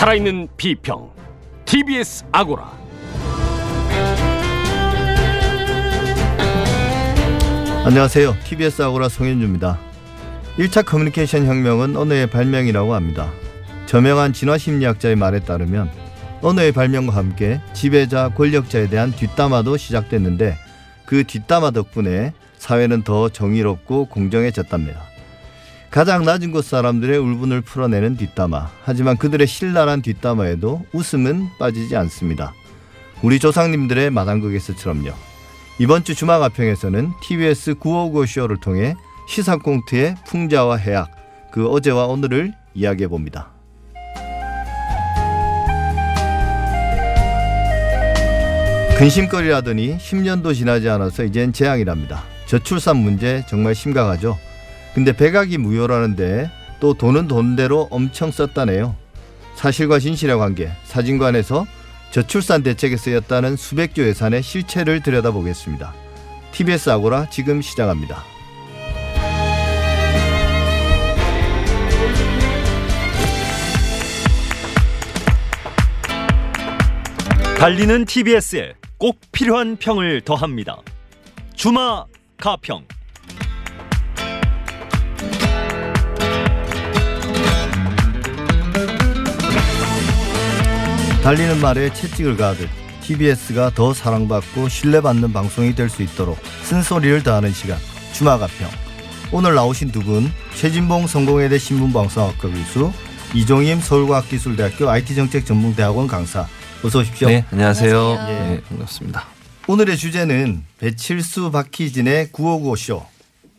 살아있는 비평 TBS 아고라 안녕하세요. TBS 아고라 송현주입니다. 1차 커뮤니케이션 혁명은 언어의 발명이라고 합니다. 저명한 진화심리학자의 말에 따르면 언어의 발명과 함께 지배자, 권력자에 대한 뒷담화도 시작됐는데 그 뒷담화 덕분에 사회는 더 정의롭고 공정해졌답니다. 가장 낮은 곳 사람들의 울분을 풀어내는 뒷담화. 하지만 그들의 신랄한 뒷담화에도 웃음은 빠지지 않습니다. 우리 조상님들의 마당극에서처럼요. 이번 주 주마가평에서는 TBS 955 쇼를 통해 시사공트의 풍자와 해악, 그 어제와 오늘을 이야기해 봅니다. 근심거리라더니 10년도 지나지 않아서 이젠 재앙이랍니다. 저출산 문제 정말 심각하죠. 근데 백악이 무효라는데 또 돈은 돈대로 엄청 썼다네요. 사실과 진실의 관계, 사진관에서 저출산 대책에 쓰였다는 수백조 예산의 실체를 들여다보겠습니다. TBS 아고라 지금 시작합니다. 달리는 TBS에 꼭 필요한 평을 더합니다. 주마 가평. 달리는 말에 채찍을 가듯 TBS가 더 사랑받고 신뢰받는 방송이 될 수 있도록 쓴소리를 다하는 시간 주마가평 오늘 나오신 두 분 최진봉 성공회대 신문방송학과 교수 이종임 서울과학기술대학교 IT정책전문대학원 강사 어서 오십시오. 네, 안녕하세요. 안녕하세요. 네, 반갑습니다. 오늘의 주제는 배칠수 박희진의 955쇼.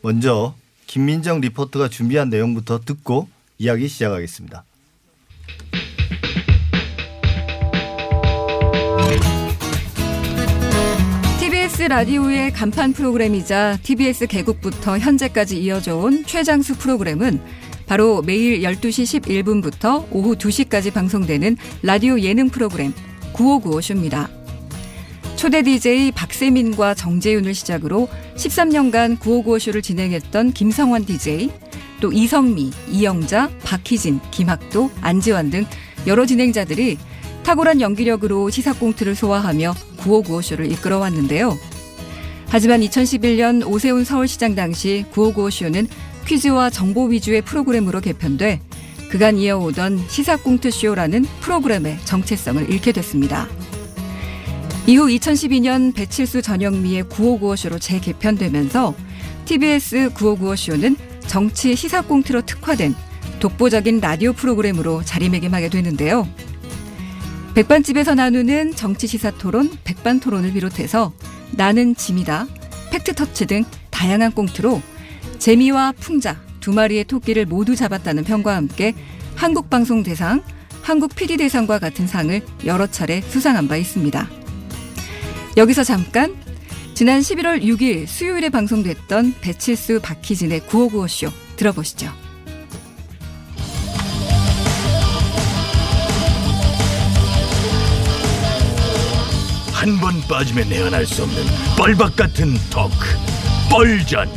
먼저 김민정 리포터가 준비한 내용부터 듣고 이야기 시작하겠습니다. TBS 라디오의 간판 프로그램이자 TBS 개국부터 현재까지 이어져온 최장수 프로그램은 바로 매일 12시 11분부터 오후 2시까지 방송되는 라디오 예능 프로그램 9595쇼입니다. 초대 DJ 박세민과 정재윤을 시작으로 13년간 9595쇼를 진행했던 김성환 DJ, 또 이성미, 이영자, 박희진, 김학도, 안지환 등 여러 진행자들이 탁월한 연기력으로 시사꽁트를 소화하며 9595쇼를 이끌어왔는데요. 하지만 2011년 오세훈 서울시장 당시 9595쇼는 퀴즈와 정보 위주의 프로그램으로 개편돼 그간 이어오던 시사꽁트쇼라는 프로그램의 정체성을 잃게 됐습니다. 이후 2012년 배칠수 전영미의 9595쇼로 재개편되면서 TBS 9595쇼는 정치 시사꽁트로 특화된 독보적인 라디오 프로그램으로 자리매김하게 되는데요. 백반집에서 나누는 정치 시사 토론, 백반 토론을 비롯해서 나는 짐이다, 팩트 터치 등 다양한 꽁트로 재미와 풍자 두 마리의 토끼를 모두 잡았다는 평과 함께 한국 방송 대상, 한국 PD대상과 같은 상을 여러 차례 수상한 바 있습니다. 여기서 잠깐 지난 11월 6일 수요일에 방송됐던 배칠수 박희진의 9595쇼 들어보시죠. 한 번 빠지면 내안할 수 없는 뻘박 같은 토크 뻘전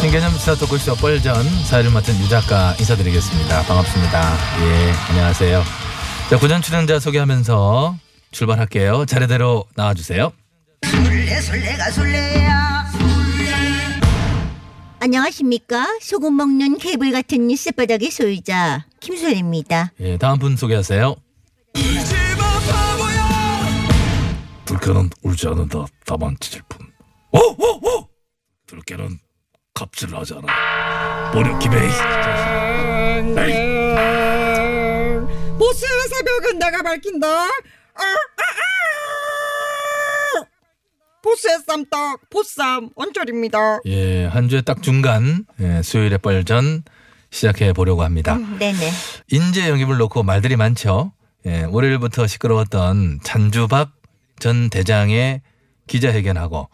신개념 시사 토크쇼 뻘전 사회를 맡은 유 작가 인사드리겠습니다. 반갑습니다. 예, 안녕하세요. 자, 고전 출연자 소개하면서 출발할게요. 차례대로 나와주세요. 술래 술래가 술래야 안녕하십니까 소금 먹는 개불 같은 쌔바닥의 소유자 김술래입니다 예, 다음 분 소개하세요. 들깨는 울지 않는다 다만 짖을 뿐 오 오 오 들깨는 갑질 하잖아 버려 기베이 보스의 새벽은 내가 밝힌다. 아, 아, 아! 보스의 쌈떡, 보쌈, 원철입니다. 예, 한 주에 딱 중간 예, 수요일에 뻘전 시작해 보려고 합니다. 네네 인재 영입을 놓고 말들이 많죠. 예, 월요일부터 시끄러웠던 잔주박 전 대장의 기자회견하고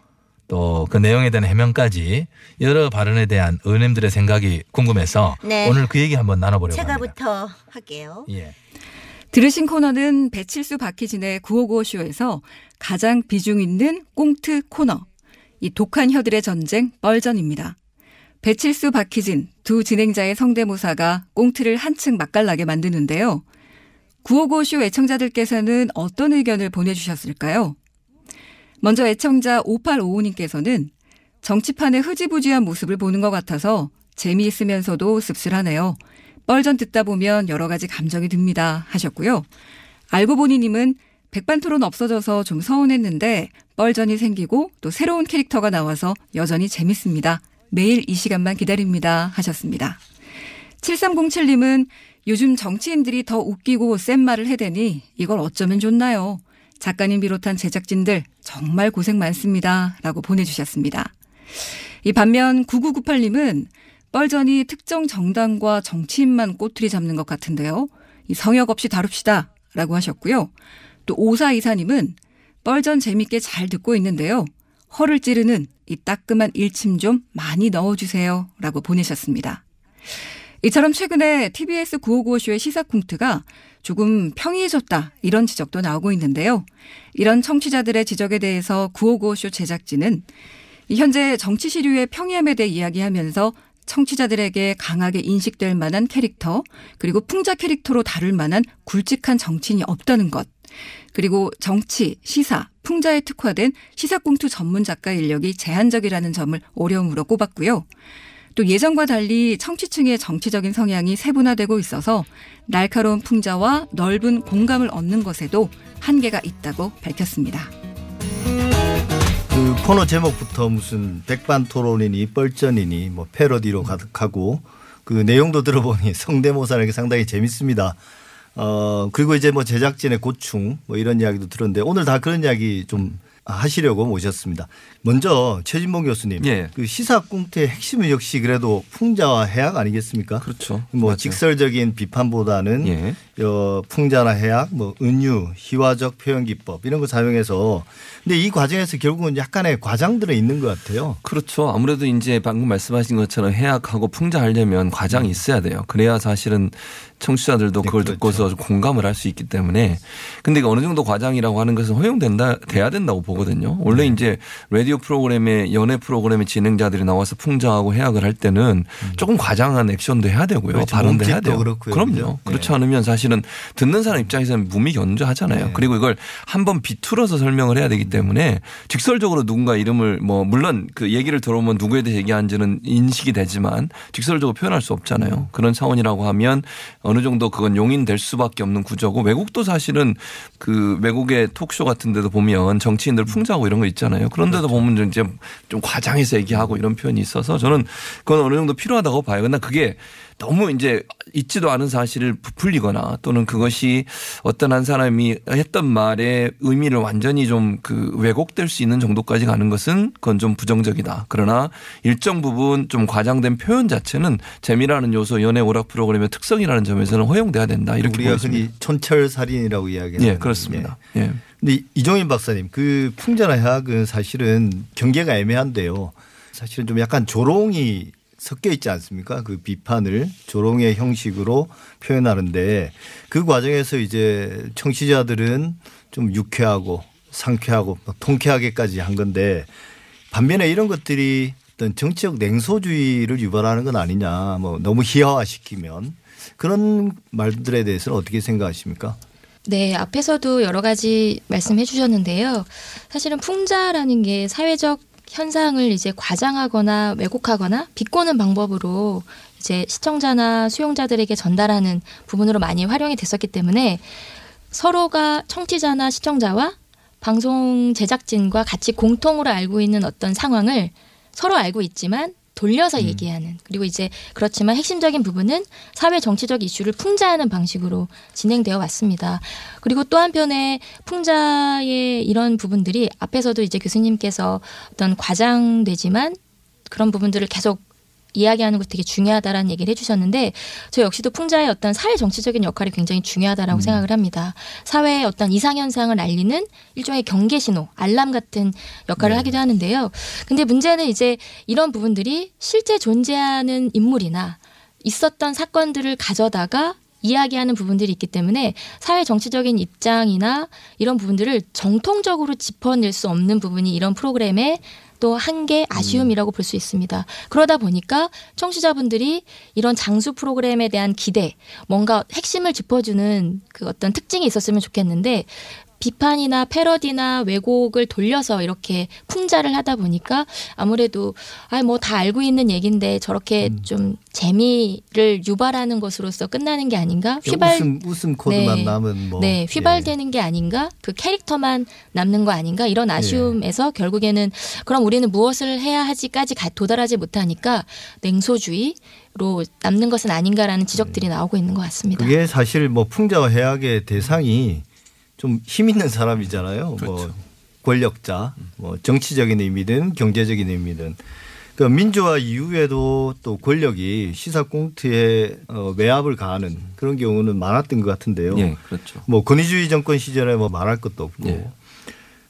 또 그 내용에 대한 해명까지 여러 발언에 대한 의원님들의 생각이 궁금해서 네. 오늘 그 얘기 한번 나눠보려고 합니다. 제가부터 할게요 예. 들으신 코너는 배칠수 박희진의 9595쇼에서 가장 비중 있는 꽁트 코너, 이 독한 혀들의 전쟁 뻘전입니다. 배칠수 박희진 두 진행자의 성대모사가 꽁트를 한층 맛깔나게 만드는데요. 955쇼 애청자들께서는 어떤 의견을 보내주셨을까요? 먼저 애청자 5855님께서는 정치판의 흐지부지한 모습을 보는 것 같아서 재미있으면서도 씁쓸하네요. 뻘전 듣다 보면 여러 가지 감정이 듭니다. 하셨고요. 알고 보니님은 백반 토론 없어져서 좀 서운했는데 뻘전이 생기고 또 새로운 캐릭터가 나와서 여전히 재밌습니다. 매일 이 시간만 기다립니다. 하셨습니다. 7307님은 요즘 정치인들이 더 웃기고 센 말을 해대니 이걸 어쩌면 좋나요? 작가님 비롯한 제작진들 정말 고생 많습니다. 라고 보내주셨습니다. 이 반면 9998님은 뻘전이 특정 정당과 정치인만 꼬투리 잡는 것 같은데요. 이 성역 없이 다룹시다. 라고 하셨고요. 또 오사이사님은 뻘전 재밌게 잘 듣고 있는데요. 허를 찌르는 이 따끔한 일침 좀 많이 넣어주세요. 라고 보내셨습니다. 이처럼 최근에 TBS 9595쇼의 시사콩트가 조금 평이해졌다 이런 지적도 나오고 있는데요. 이런 청취자들의 지적에 대해서 9595쇼 제작진은 현재 정치 시류의 평이함에 대해 이야기하면서 청취자들에게 강하게 인식될 만한 캐릭터 그리고 풍자 캐릭터로 다룰 만한 굵직한 정치인이 없다는 것 그리고 정치, 시사, 풍자에 특화된 시사공투 전문 작가 인력이 제한적이라는 점을 어려움으로 꼽았고요. 또 예전과 달리 청취층의 정치적인 성향이 세분화되고 있어서 날카로운 풍자와 넓은 공감을 얻는 것에도 한계가 있다고 밝혔습니다. 그 코너 제목부터 무슨 백반 토론이니 뻘전이니 뭐 패러디로 가득하고 그 내용도 들어보니 성대모사는 상당히 재밌습니다. 어 그리고 이제 뭐 제작진의 고충 뭐 이런 이야기도 들었는데 오늘 다 그런 이야기 좀 하시려고 모셨습니다. 먼저 최진봉 교수님, 예. 그 시사 꽁트의 핵심은 역시 그래도 풍자와 해악 아니겠습니까? 그렇죠. 뭐 맞아요. 직설적인 비판보다는 예. 어, 풍자나 해악, 뭐 은유, 희화적 표현 기법 이런 거 사용해서 근데 이 과정에서 결국은 약간의 과장들은 있는 것 같아요. 그렇죠. 아무래도 이제 방금 말씀하신 것처럼 해악하고 풍자하려면 과장이 있어야 돼요. 그래야 사실은 청취자들도 네, 그걸 그렇죠. 듣고서 공감을 할 수 있기 때문에 근데 어느 정도 과장이라고 하는 것은 허용된다 돼야 된다고 보거든요. 원래 네. 이제 라디오 프로그램에 연애 프로그램의 진행자들이 나와서 풍자하고 해악을 할 때는 조금 과장한 액션도 해야 되고요. 음. 그렇죠. 발언도 해야 돼요. 그렇고요. 그럼요. 그렇지 네. 않으면 사실 은 듣는 사람 입장에서는 무미견조하잖아요. 네. 그리고 이걸 한번 비틀어서 설명을 해야 되기 때문에 직설적으로 누군가 이름을 뭐 물론 그 얘기를 들어보면 누구에 대해 얘기하는지는 인식이 되지만 직설적으로 표현할 수 없잖아요. 그런 차원이라고 하면 어느 정도 그건 용인될 수밖에 없는 구조고 외국도 사실은 그 외국의 톡쇼 같은 데도 보면 정치인들 풍자하고 이런 거 있잖아요. 그런데도 보면 이제 좀 과장해서 얘기하고 이런 표현이 있어서 저는 그건 어느 정도 필요하다고 봐요. 근데 그게 너무 이제 있지도 않은 사실을 부풀리거나 또는 그것이 어떤 한 사람이 했던 말의 의미를 완전히 좀 그 왜곡될 수 있는 정도까지 가는 것은 그건 좀 부정적이다. 그러나 일정 부분 좀 과장된 표현 자체는 재미라는 요소 연애 오락 프로그램의 특성이라는 점에서는 허용돼야 된다. 이렇게 우리가. 흔히 촌철 살인이라고 이야기하는. 예, 그렇습니다. 예. 근데 이종인 박사님 그 풍자나 해악은 사실은 경계가 애매한데요. 사실은 좀 약간 조롱이 섞여 있지 않습니까? 그 비판을 조롱의 형식으로 표현하는데 그 과정에서 이제 청취자들은 좀 유쾌하고 상쾌하고 막 통쾌하게까지 한 건데 반면에 이런 것들이 어떤 정치적 냉소주의를 유발하는 건 아니냐 뭐 너무 희화화시키면 그런 말들에 대해서는 어떻게 생각하십니까? 네, 앞에서도 여러 가지 말씀해 주셨는데요. 사실은 풍자라는 게 사회적 현상을 이제 과장하거나 왜곡하거나 비꼬는 방법으로 이제 시청자나 수용자들에게 전달하는 부분으로 많이 활용이 됐었기 때문에 서로가 청취자나 시청자와 방송 제작진과 같이 공통으로 알고 있는 어떤 상황을 서로 알고 있지만 돌려서 얘기하는 그리고 이제 그렇지만 핵심적인 부분은 사회 정치적 이슈를 풍자하는 방식으로 진행되어 왔습니다. 그리고 또 한편에 풍자의 이런 부분들이 앞에서도 이제 교수님께서 어떤 과장되지만 그런 부분들을 계속 이야기하는 것이 되게 중요하다라는 얘기를 해주셨는데 저 역시도 풍자의 어떤 사회 정치적인 역할이 굉장히 중요하다라고 생각을 합니다. 사회의 어떤 이상 현상을 알리는 일종의 경계 신호, 알람 같은 역할을 하기도 하는데요. 근데 문제는 이제 이런 부분들이 실제 존재하는 인물이나 있었던 사건들을 가져다가 이야기하는 부분들이 있기 때문에 사회 정치적인 입장이나 이런 부분들을 정통적으로 짚어낼 수 없는 부분이 이런 프로그램의 또 한계 아쉬움이라고 볼 수 있습니다. 그러다 보니까 청취자분들이 이런 장수 프로그램에 대한 기대, 뭔가 핵심을 짚어주는 그 어떤 특징이 있었으면 좋겠는데 비판이나 패러디나 왜곡을 돌려서 이렇게 풍자를 하다 보니까 아무래도 아 뭐 다 알고 있는 얘기인데 저렇게 좀 재미를 유발하는 것으로서 끝나는 게 아닌가? 휘발 웃음 웃음 코드만 네. 남은 뭐 네, 휘발되는 게 아닌가? 그 캐릭터만 남는 거 아닌가? 이런 아쉬움에서 결국에는 그럼 우리는 무엇을 해야 하지까지 가- 도달하지 못하니까 냉소주의 로 남는 것은 아닌가라는 지적들이 나오고 있는 것 같습니다. 그게 사실 뭐 풍자와 해악의 대상이 좀 힘 있는 사람이잖아요. 뭐 권력자, 뭐 정치적인 의미든 경제적인 의미든. 그 민주화 이후에도 또 권력이 시사 꽁트에 어, 외압을 가하는 그런 경우는 많았던 것 같은데요. 예, 그렇죠. 뭐 권위주의 정권 시절에 뭐 말할 것도 없고. 예.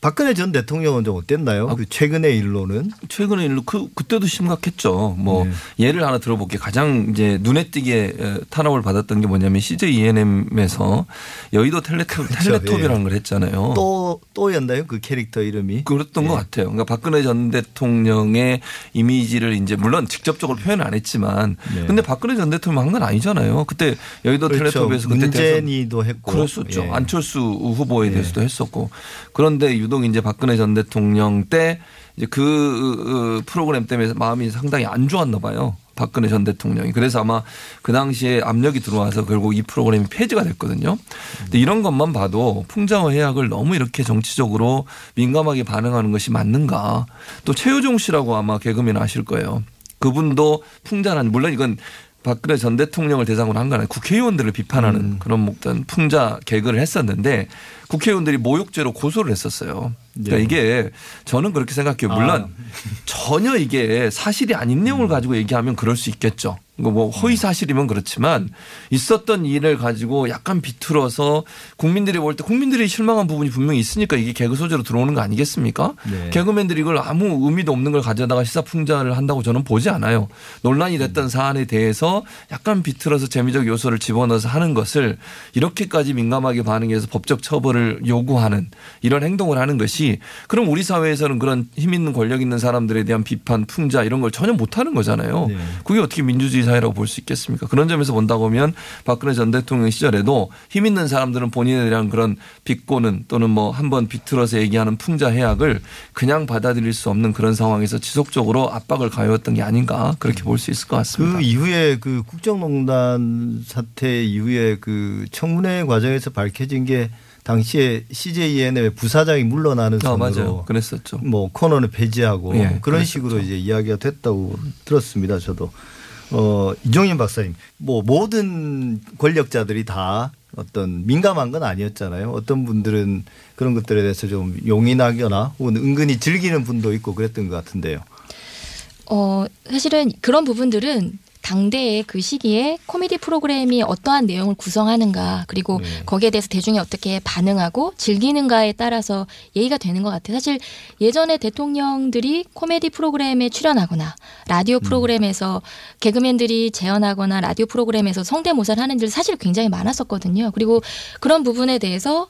박근혜 전 대통령은 좀 어땠나요? 아, 그 최근의 일로는 최근에 일로 그 그때도 심각했죠. 뭐 네. 예를 하나 들어볼게요. 가장 이제 눈에 띄게 에, 탄압을 받았던 게 뭐냐면 CJ ENM에서 여의도 텔레토, 텔레톱이라는 걸 했잖아요. 그렇죠. 예. 또 또였나요? 그 캐릭터 이름이? 그랬던 것 같아요. 그러니까 박근혜 전 대통령의 이미지를 이제 물론 직접적으로 표현은 안 했지만 네. 근데 박근혜 전 대통령 한 건 아니잖아요. 그때 여의도 그렇죠. 텔레톱에서 그때 문재인이도 했고 그랬었죠. 예. 안철수 후보에 예. 대해서도 했었고. 그런데 유독 이제 박근혜 전 대통령 때 이제 그 어, 프로그램 때문에 마음이 상당히 안 좋았나 봐요. 박근혜 전 대통령이. 그래서 아마 그 당시에 압력이 들어와서 결국 이 프로그램이 폐지가 됐거든요. 근데 이런 것만 봐도 풍자와 해악을 너무 이렇게 정치적으로 민감하게 반응하는 것이 맞는가. 또 최효종 씨라고 아마 개그맨 아실 거예요. 그분도 풍자는 물론 이건 박근혜 전 대통령을 대상으로 한 건 아니고 국회의원들을 비판하는 음. 그런 어떤 풍자 개그를 했었는데 국회의원들이 모욕죄로 고소를 했었어요. 그러니까 네. 이게 저는 그렇게 생각해요. 물론 아. 전혀 이게 사실이 아닌 내용을 가지고 얘기하면 그럴 수 있겠죠. 이거 뭐 허위 사실이면 그렇지만 있었던 일을 가지고 약간 비틀어서 국민들이 볼 때 국민들이 실망한 부분이 분명히 있으니까 이게 개그 소재로 들어오는 거 아니겠습니까? 네. 개그맨들이 이걸 아무 의미도 없는 걸 가져다가 시사 풍자를 한다고 저는 보지 않아요. 논란이 됐던 사안에 대해서 약간 비틀어서 재미적 요소를 집어넣어서 하는 것을 이렇게까지 민감하게 반응해서 법적 처벌을 요구하는 이런 행동을 하는 것이 그럼 우리 사회에서는 그런 힘 있는 권력 있는 사람들에 대한 비판 풍자 이런 걸 전혀 못 하는 거잖아요. 네. 그게 어떻게 민주주의 사회라고 볼 수 있겠습니까? 그런 점에서 본다고 하면 박근혜 전 대통령 시절에도 힘 있는 사람들은 본인에 대한 그런 비꼬는 또는 뭐 한번 비틀어서 얘기하는 풍자 해악을 그냥 받아들일 수 없는 그런 상황에서 지속적으로 압박을 가해왔던 게 아닌가 그렇게 볼 수 있을 것 같습니다. 그 이후에 그 국정농단 사태 이후에 그 청문회 과정에서 밝혀진 게 당시에 CJN의 부사장이 물러나는 아, 선으로 맞아요. 그랬었죠. 뭐 코너는 폐지하고 예, 그런 그랬었죠. 식으로 이제 이야기가 됐다고 들었습니다. 저도 어 이종인 박사님 뭐 모든 권력자들이 다 어떤 민감한 건 아니었잖아요. 어떤 분들은 그런 것들에 대해서 좀 용인하거나 혹은 은근히 즐기는 분도 있고 그랬던 것 같은데요. 어, 사실은 그런 부분들은 당대의 그 시기에 코미디 프로그램이 어떠한 내용을 구성하는가 그리고 네. 거기에 대해서 대중이 어떻게 반응하고 즐기는가에 따라서 예의가 되는 것 같아요. 사실 예전에 대통령들이 코미디 프로그램에 출연하거나 라디오 프로그램에서 개그맨들이 재연하거나 라디오 프로그램에서 성대모사를 하는 일 사실 굉장히 많았었거든요. 그리고 그런 부분에 대해서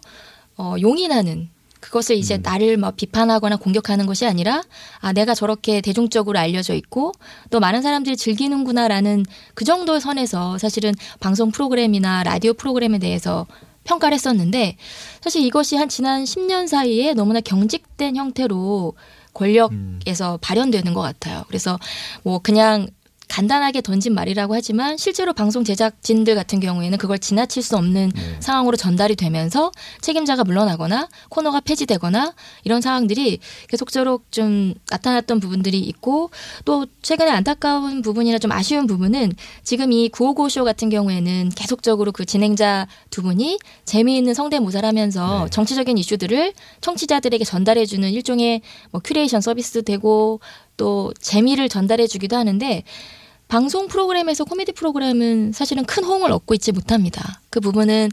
어, 용인하는 그것을 이제 나를 막 비판하거나 공격하는 것이 아니라 아 내가 저렇게 대중적으로 알려져 있고 또 많은 사람들이 즐기는구나라는 그 정도의 선에서 사실은 방송 프로그램이나 라디오 프로그램에 대해서 평가를 했었는데 사실 이것이 한 지난 10년 사이에 너무나 경직된 형태로 권력에서 발현되는 것 같아요. 그래서 뭐 그냥 간단하게 던진 말이라고 하지만 실제로 방송 제작진들 같은 경우에는 그걸 지나칠 수 없는 상황으로 전달이 되면서 책임자가 물러나거나 코너가 폐지되거나 이런 상황들이 계속적으로 좀 나타났던 부분들이 있고 또 최근에 안타까운 부분이나 좀 아쉬운 부분은 지금 이 9595쇼 같은 경우에는 계속적으로 그 진행자 두 분이 재미있는 성대모사를 하면서 정치적인 이슈들을 청취자들에게 전달해주는 일종의 뭐 큐레이션 서비스도 되고 또 재미를 전달해 주기도 하는데 방송 프로그램에서 코미디 프로그램은 사실은 큰 호응을 얻고 있지 못합니다. 그 부분은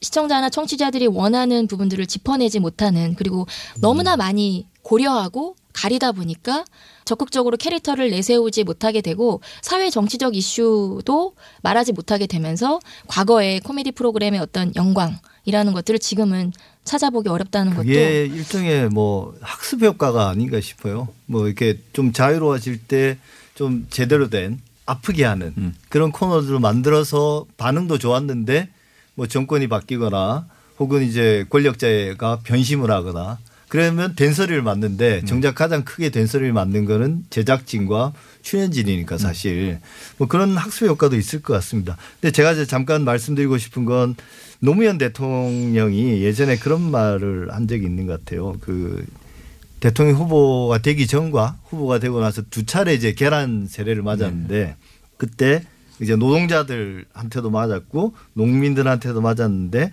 시청자나 청취자들이 원하는 부분들을 짚어내지 못하는 그리고 너무나 많이 고려하고 가리다 보니까 적극적으로 캐릭터를 내세우지 못하게 되고 사회 정치적 이슈도 말하지 못하게 되면서 과거의 코미디 프로그램의 어떤 영광이라는 것들을 지금은 찾아보기 어렵다는 것도 그게 일종의 뭐 학습 효과가 아닌가 싶어요. 뭐 이렇게 좀 자유로워질 때 좀 제대로 된 아프게 하는 음. 그런 코너들을 만들어서 반응도 좋았는데 뭐 정권이 바뀌거나 혹은 이제 권력자가 변심을 하거나 그러면 된소리를 맞는데 정작 가장 크게 된소리를 맞는 거는 제작진과 출연진이니까 사실 뭐 그런 학습 효과도 있을 것 같습니다. 근데 제가 이제 잠깐 말씀드리고 싶은 건 노무현 대통령이 예전에 그런 말을 한 적이 있는 것 같아요. 그 대통령 후보가 되기 전과 후보가 되고 나서 두 차례 이제 계란 세례를 맞았는데 그때 이제 노동자들한테도 맞았고 농민들한테도 맞았는데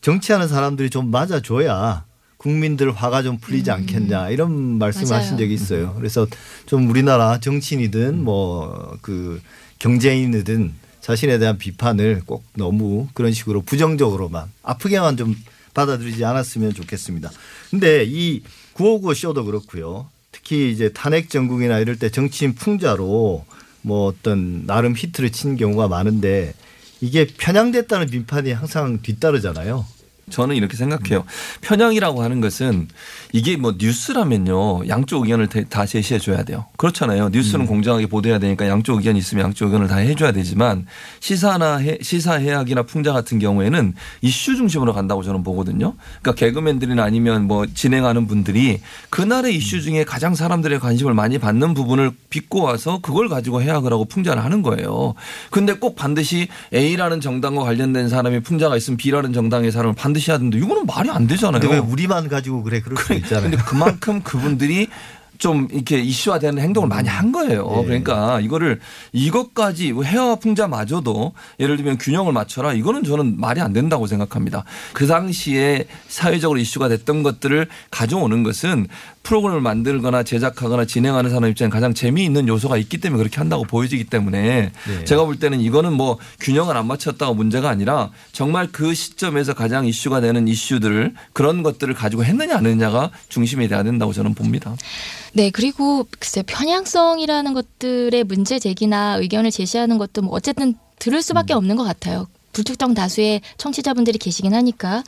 정치하는 사람들이 좀 맞아줘야 국민들 화가 좀 풀리지 않겠냐 이런 말씀을 맞아요. 하신 적이 있어요. 그래서 좀 우리나라 정치인이든 뭐 그 경제인이든 자신에 대한 비판을 꼭 너무 그런 식으로 부정적으로만 아프게만 좀 받아들이지 않았으면 좋겠습니다. 근데 이 959 쇼도 그렇고요. 특히 이제 탄핵 전국이나 이럴 때 정치인 풍자로 뭐 어떤 나름 히트를 친 경우가 많은데 이게 편향됐다는 비판이 항상 뒤따르잖아요. 저는 이렇게 생각해요. 편향이라고 하는 것은 이게 뭐 뉴스라면요. 양쪽 의견을 대- 다 제시해 줘야 돼요. 그렇잖아요. 뉴스는 공정하게 보도해야 되니까 양쪽 의견이 있으면 양쪽 의견을 다 해줘야 되지만 시사나 해- 시사 해학이나 풍자 같은 경우에는 이슈 중심으로 간다고 저는 보거든요. 그러니까 개그맨들이나 아니면 뭐 진행하는 분들이 그날의 이슈 중에 가장 사람들의 관심을 많이 받는 부분을 빚고 와서 그걸 가지고 해학을 하고 풍자를 하는 거예요. 근데 꼭 반드시 A라는 정당과 관련된 사람이 풍자가 있으면 B라는 정당의 사람을 반 드시 해야 된다. 이거는 말이 안 되잖아요. 근데 왜 우리만 가지고 그래 그럴 수 있잖아요. 근데 그만큼 그분들이 좀 이렇게 이슈화되는 행동을 많이 한 거예요. 네. 그러니까 이거를 이것까지 해와 풍자마저도 예를 들면 균형을 맞춰라 이거는 저는 말이 안 된다고 생각합니다. 그 당시에 사회적으로 이슈가 됐던 것들을 가져오는 것은 프로그램을 만들거나 제작하거나 진행하는 사람 입장에 가장 재미있는 요소가 있기 때문에 그렇게 한다고 보여지기 때문에 네. 제가 볼 때는 이거는 뭐 균형을 안 맞췄다가 문제가 아니라 정말 그 시점에서 가장 이슈가 되는 이슈들을 그런 것들을 가지고 했느냐 안 했느냐가 중심이 돼야 된다고 저는 봅니다. 네, 그리고 글쎄 편향성이라는 것들의 문제 제기나 의견을 제시하는 것도 뭐 어쨌든 들을 수밖에 없는 것 같아요. 불특정 다수의 청취자분들이 계시긴 하니까.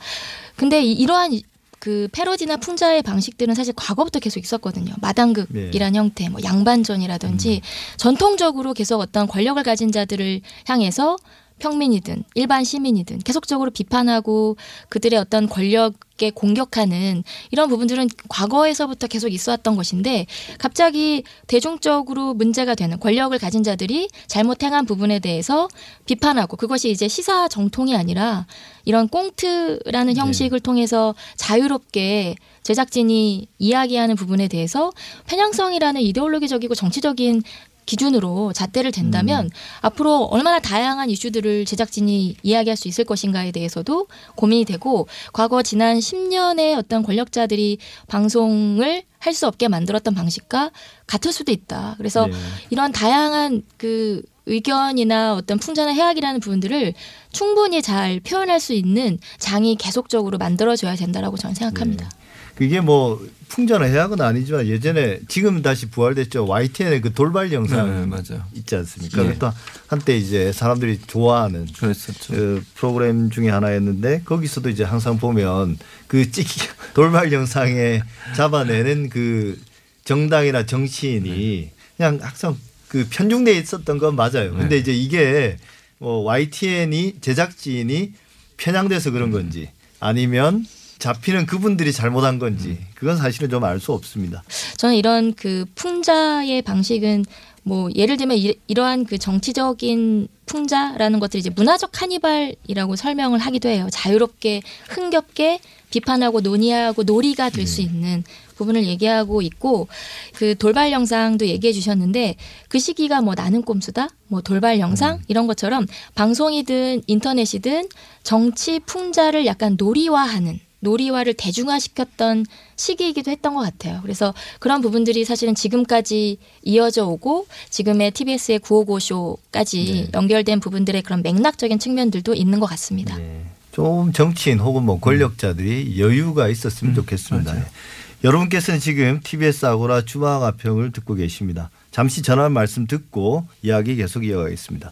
근데 이- 이러한 이- 그 패러디나 풍자의 방식들은 사실 과거부터 계속 있었거든요. 마당극이란 형태, 뭐 양반전이라든지 전통적으로 계속 어떤 권력을 가진 자들을 향해서 평민이든 일반 시민이든 계속적으로 비판하고 그들의 어떤 권력에 공격하는 이런 부분들은 과거에서부터 계속 있어 왔던 것인데 갑자기 대중적으로 문제가 되는 권력을 가진 자들이 잘못 행한 부분에 대해서 비판하고 그것이 이제 시사 정통이 아니라 이런 꽁트라는 형식을 통해서 자유롭게 제작진이 이야기하는 부분에 대해서 편향성이라는 이데올로기적이고 정치적인 기준으로 잣대를 댄다면 앞으로 얼마나 다양한 이슈들을 제작진이 이야기할 수 있을 것인가에 대해서도 고민이 되고 과거 지난 10년의 어떤 권력자들이 방송을 할 수 없게 만들었던 방식과 같을 수도 있다. 그래서 네. 이런 다양한 그 의견이나 어떤 풍자나 해악이라는 부분들을 충분히 잘 표현할 수 있는 장이 계속적으로 만들어져야 된다라고 저는 생각합니다. 그게 뭐 풍자나 해악은 아니지만 예전에 지금 다시 부활됐죠. YTN의 그 돌발 영상 네, 맞아요. 있지 않습니까? 예. 그것도 한때 이제 사람들이 좋아하는 그랬었죠. 그 프로그램 중에 하나였는데 거기서도 이제 항상 보면 그 찍기 돌발 영상에 잡아내는 그 정당이나 정치인이 그냥 항상 그 편중돼 있었던 건 맞아요. 근데 네. 이제 이게 뭐 YTN이 제작진이 편향돼서 그런 건지 아니면 잡히는 그분들이 잘못한 건지 그건 사실은 좀 알 수 없습니다. 저는 이런 그 풍자의 방식은 뭐 예를 들면 이, 이러한 그 정치적인 풍자라는 것들이 이제 문화적 카니발이라고 설명을 하기도 해요. 자유롭게 흥겹게 비판하고 논의하고 놀이가 될수 있는 부분을 얘기하고 있고 그 돌발 영상도 얘기해 주셨는데 그 시기가 뭐 나는 꼼수다? 뭐 돌발 영상? 이런 것처럼 방송이든 인터넷이든 정치 풍자를 약간 놀이화하는 놀이화를 대중화시켰던 시기이기도 했던 것 같아요. 그래서 그런 부분들이 사실은 지금까지 이어져 오고 지금의 TBS의 955 쇼까지 연결된 부분들의 그런 맥락적인 측면들도 있는 것 같습니다. 좀 정치인 혹은 뭐 권력자들이 여유가 있었으면 좋겠습니다. 여러분께서는 지금 TBS 아고라 주마 가평을 듣고 계십니다. 잠시 전화 말씀 듣고 이야기 계속 이어가겠습니다.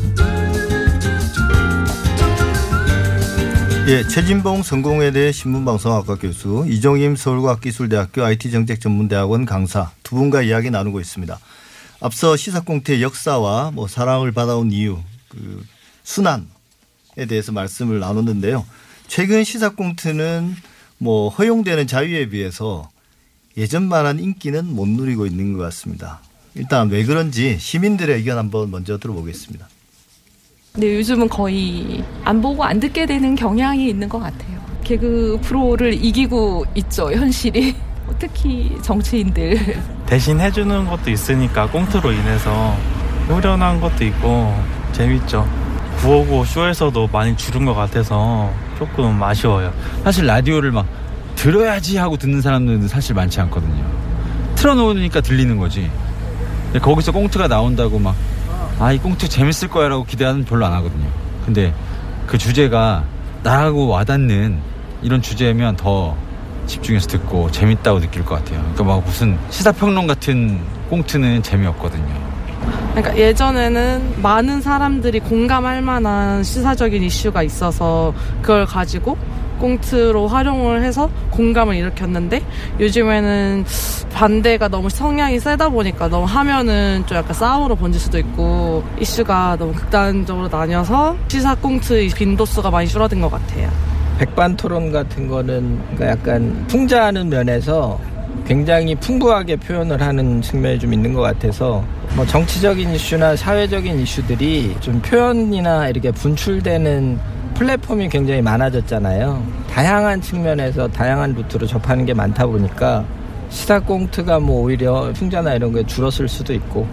예, 최진봉 성공회대 신문방송학과 교수, 이종임 서울과학기술대학교 IT정책전문대학원 강사 두 분과 이야기 나누고 있습니다. 앞서 시사공태의 역사와 뭐 사랑을 받아온 이유, 그 순환에 대해서 말씀을 나눴는데요. 최근 시사공태는 뭐 허용되는 자유에 비해서 예전만한 인기는 못 누리고 있는 것 같습니다. 일단 왜 그런지 시민들의 의견 한번 먼저 들어보겠습니다. 근데 요즘은 거의 안 보고 안 듣게 되는 경향이 있는 것 같아요. 개그 프로를 이기고 있죠, 현실이. 특히 정치인들. 대신 해주는 것도 있으니까 꽁트로 인해서 후련한 것도 있고 재밌죠. 959 쇼에서도 많이 줄은 것 같아서 조금 아쉬워요. 사실 라디오를 막 들어야지 하고 듣는 사람들은 사실 많지 않거든요. 틀어놓으니까 들리는 거지. 거기서 꽁트가 나온다고 막, 아, 이 꽁트 재밌을 거야 라고 기대하는 별로 안 하거든요. 근데 그 주제가 나하고 와닿는 이런 주제면 더 집중해서 듣고 재밌다고 느낄 것 같아요. 그러니까 막 무슨 시사평론 같은 꽁트는 재미없거든요. 그러니까 예전에는 많은 사람들이 공감할 만한 시사적인 이슈가 있어서 그걸 가지고 꽁트로 활용을 해서 공감을 일으켰는데 요즘에는 반대가 너무 성향이 세다 보니까 너무 하면은 좀 약간 싸움으로 번질 수도 있고 이슈가 너무 극단적으로 나뉘어서 시사 꽁트 빈도수가 많이 줄어든 것 같아요. 백반 토론 같은 거는 그러니까 약간 풍자하는 면에서 굉장히 풍부하게 표현을 하는 측면이 좀 있는 것 같아서 뭐 정치적인 이슈나 사회적인 이슈들이 좀 표현이나 이렇게 분출되는 플랫폼이 굉장히 많아졌잖아요. 다양한 측면에서 다양한 루트로 접하는 게 많다 보니까 시사 꽁트가 뭐 오히려 풍자나 이런 거에 줄었을 수도 있고.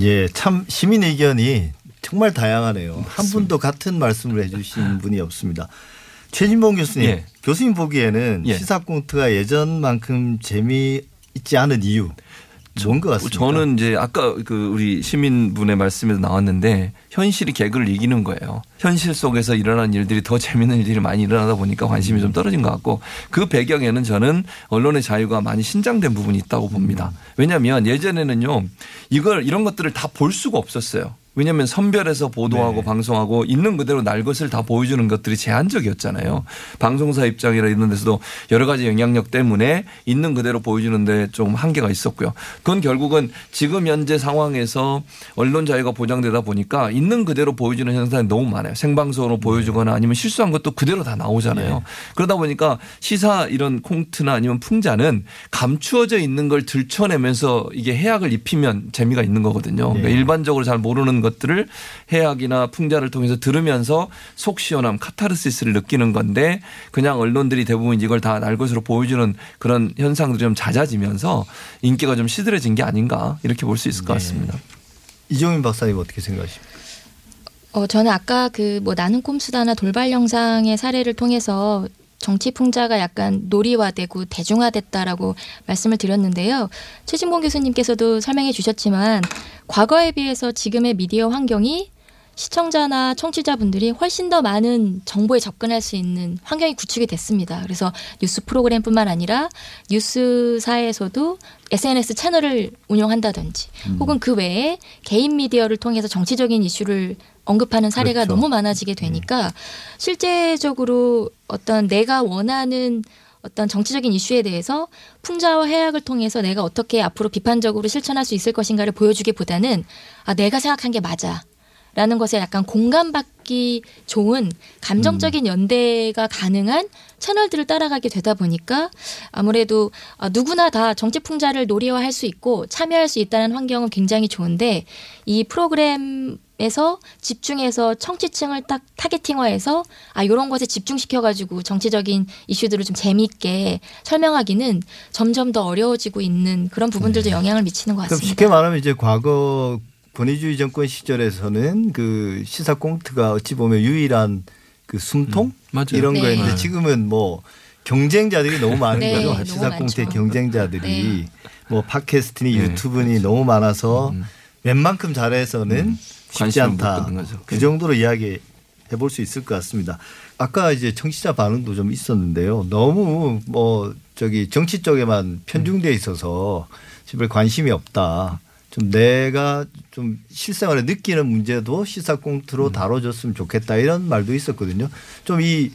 예, 참 시민 의견이 정말 다양하네요. 한 분도 같은 말씀을 해주신 분이 없습니다. 최진봉 교수님, 예. 교수님 보기에는 예. 시사 꽁트가 예전만큼 재미 있지 않은 이유 뭔것 같습니까? 저는 이제 아까 그 우리 시민분의 말씀에서 나왔는데 현실이 개그를 이기는 거예요. 현실 속에서 일어나는 일들이 더 재밌는 일들이 많이 일어나다 보니까 관심이 좀 떨어진 것 같고 그 배경에는 저는 언론의 자유가 많이 신장된 부분이 있다고 봅니다. 왜냐하면 예전에는요 이걸 이런 것들을 다 볼 수가 없었어요. 왜냐하면 선별해서 보도하고 네. 방송하고 있는 그대로 날 것을 다 보여주는 것들이 제한적이었잖아요. 방송사 입장이나 이런 데서도 여러 가지 영향력 때문에 있는 그대로 보여주는데 좀 한계가 있었고요. 그건 결국은 지금 현재 상황에서 언론 자유가 보장되다 보니까 있는 그대로 보여주는 현상이 너무 많아요. 생방송으로 보여주거나 아니면 실수한 것도 그대로 다 나오잖아요. 그러다 보니까 시사 이런 콩트나 아니면 풍자는 감추어져 있는 걸 들춰내면서 이게 해악을 입히면 재미가 있는 거거든요. 그러니까 네. 일반적으로 잘 모르는 것들을 해악이나 풍자를 통해서 들으면서 속 시원함, 카타르시스를 느끼는 건데 그냥 언론들이 대부분 이걸 다 날 것으로 보여주는 그런 현상들이 좀 잦아지면서 인기가 좀 시들해진 게 아닌가 이렇게 볼 수 있을 것 같습니다. 이종민 박사님 어떻게 생각하십니까? 어, 저는 아까 그 뭐 나는 꼼수다나 돌발 영상의 사례를 통해서 정치 풍자가 약간 놀이화되고 대중화됐다라고 말씀을 드렸는데요. 최진봉 교수님께서도 설명해 주셨지만 과거에 비해서 지금의 미디어 환경이 시청자나 청취자분들이 훨씬 더 많은 정보에 접근할 수 있는 환경이 구축이 됐습니다. 그래서 뉴스 프로그램뿐만 아니라 뉴스사에서도 SNS 채널을 운영한다든지 혹은 그 외에 개인 미디어를 통해서 정치적인 이슈를 언급하는 사례가 그렇죠. 너무 많아지게 되니까 실제적으로 어떤 내가 원하는 어떤 정치적인 이슈에 대해서 풍자와 해악을 통해서 내가 어떻게 앞으로 비판적으로 실천할 수 있을 것인가를 보여주기보다는 아 내가 생각한 게 맞아. 라는 것에 약간 공감받기 좋은 감정적인 연대가 가능한 채널들을 따라가게 되다 보니까 아무래도 아, 누구나 다 정치 풍자를 놀이화할 수 있고 참여할 수 있다는 환경은 굉장히 좋은데 이 프로그램에 프로그램에서 집중해서 청취층을 딱 타겟팅화해서 아 이런 것에 집중시켜 가지고 정치적인 이슈들을 좀 재미있게 설명하기는 점점 더 어려워지고 있는 그런 부분들도 영향을 미치는 것 네. 같습니다. 쉽게 말하면 이제 과거 권위주의 정권 시절에서는 그 시사 꽁트가 어찌 보면 유일한 그 숨통 맞아요. 이런 네. 거였는데 네. 지금은 뭐 경쟁자들이 너무 많은 네, 거죠. 시사 꽁트의. 경쟁자들이 네. 뭐 팟캐스트니 네, 유튜브니 너무 많아서 웬만큼 잘해서는 쉽지 관심을 못 않다. 그 정도로 이야기 해볼 수 있을 것 같습니다. 아까 이제 청취자 반응도 좀 있었는데요. 너무 뭐 저기 정치 쪽에만 편중돼 있어서 집에 관심이 없다. 좀 내가 좀 실생활에 느끼는 문제도 시사 꽁트로 다뤄줬으면 좋겠다 이런 말도 있었거든요. 좀 이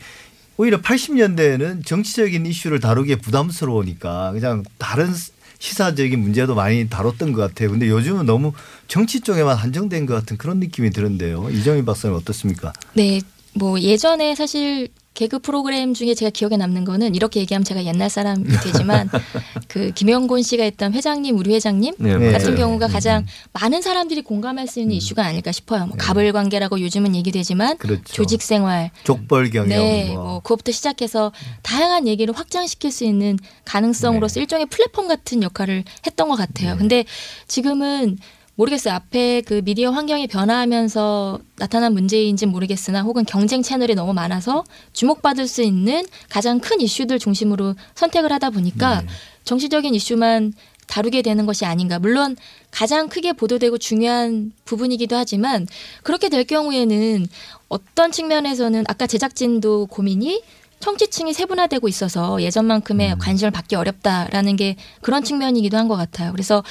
오히려 80년대에는 정치적인 이슈를 다루기에 부담스러우니까 그냥 다른 시사적인 문제도 많이 다뤘던 것 같아요. 근데 요즘은 너무 정치 쪽에만 한정된 것 같은 그런 느낌이 드는데요. 이정희 박사님 어떻습니까? 네, 뭐 예전에 사실 개그 프로그램 중에 제가 기억에 남는 거는 이렇게 얘기하면 제가 옛날 사람이 되지만 그 김영곤 씨가 했던 회장님 우리 회장님 네, 같은 맞아요. 경우가 음, 가장 많은 사람들이 공감할 수 있는 이슈가 아닐까 싶어요. 뭐 가불 관계라고 요즘은 얘기되지만 그렇죠. 조직 생활 족벌 경영 네, 뭐. 뭐 그것부터 시작해서 다양한 얘기를 확장시킬 수 있는 가능성으로서 일종의 플랫폼 같은 역할을 했던 것 같아요. 근데 지금은 모르겠어요. 앞에 그 미디어 환경이 변화하면서 나타난 문제인지 모르겠으나 혹은 경쟁 채널이 너무 많아서 주목받을 수 있는 가장 큰 이슈들 중심으로 선택을 하다 보니까 정치적인 이슈만 다루게 되는 것이 아닌가. 물론 가장 크게 보도되고 중요한 부분이기도 하지만 그렇게 될 경우에는 어떤 측면에서는 아까 제작진도 고민이 청취층이 세분화되고 있어서 예전만큼의 관심을 받기 어렵다라는 게 그런 측면이기도 한 것 같아요. 그래서